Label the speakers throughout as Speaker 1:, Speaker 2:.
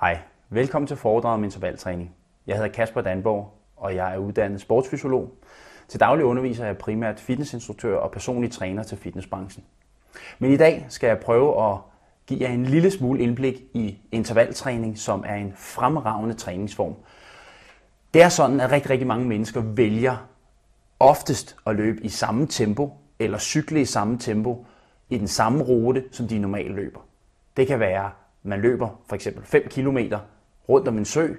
Speaker 1: Hej, velkommen til foredraget om intervaltræning. Jeg hedder Kasper Danborg, og jeg er uddannet sportsfysiolog. Til daglig underviser jeg primært fitnessinstruktør og personlig træner til fitnessbranchen. Men i dag skal jeg prøve at give jer en lille smule indblik i intervaltræning, som er en fremragende træningsform. Det er sådan, at rigtig, rigtig mange mennesker vælger oftest at løbe i samme tempo, eller cykle i samme tempo, i den samme rute, som de normalt løber. Det kan være man løber for eksempel 5 km rundt om en sø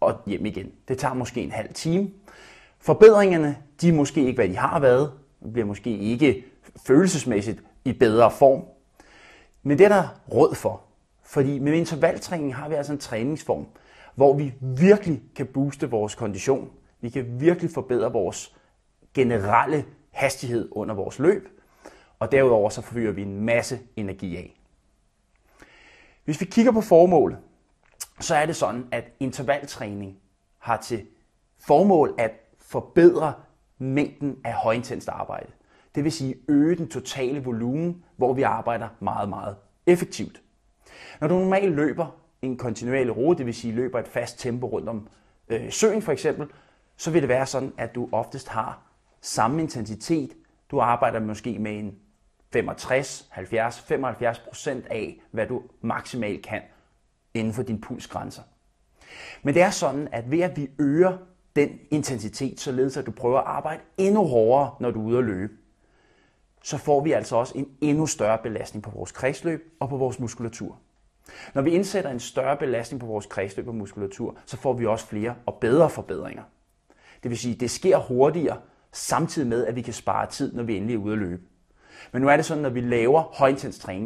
Speaker 1: og hjem igen. Det tager måske en halv time. Forbedringerne, de er måske ikke, hvad de har været. Man bliver måske ikke følelsesmæssigt i bedre form. Men det er der råd for. Fordi med intervaltræning har vi altså en træningsform, hvor vi virkelig kan booste vores kondition. Vi kan virkelig forbedre vores generelle hastighed under vores løb. Og derudover så forfører vi en masse energi af. Hvis vi kigger på formålet, så er det sådan, at intervaltræning har til formål at forbedre mængden af højintens arbejde. Det vil sige øge den totale volumen, hvor vi arbejder meget, meget effektivt. Når du normalt løber en kontinuerlig rute, det vil sige løber et fast tempo rundt om øh, søen for eksempel, så vil det være sådan, at du oftest har samme intensitet. Du arbejder måske med en 65, 70, 75 procent af, hvad du maksimalt kan inden for din pulsgrænser. Men det er sådan, at ved at vi øger den intensitet, således at du prøver at arbejde endnu hårdere, når du er ude at løbe, så får vi altså også en endnu større belastning på vores kredsløb og på vores muskulatur. Når vi indsætter en større belastning på vores kredsløb og muskulatur, så får vi også flere og bedre forbedringer. Det vil sige, at det sker hurtigere, samtidig med, at vi kan spare tid, når vi endelig er ude at løbe. Men nu er det sådan, når vi laver højintens træning,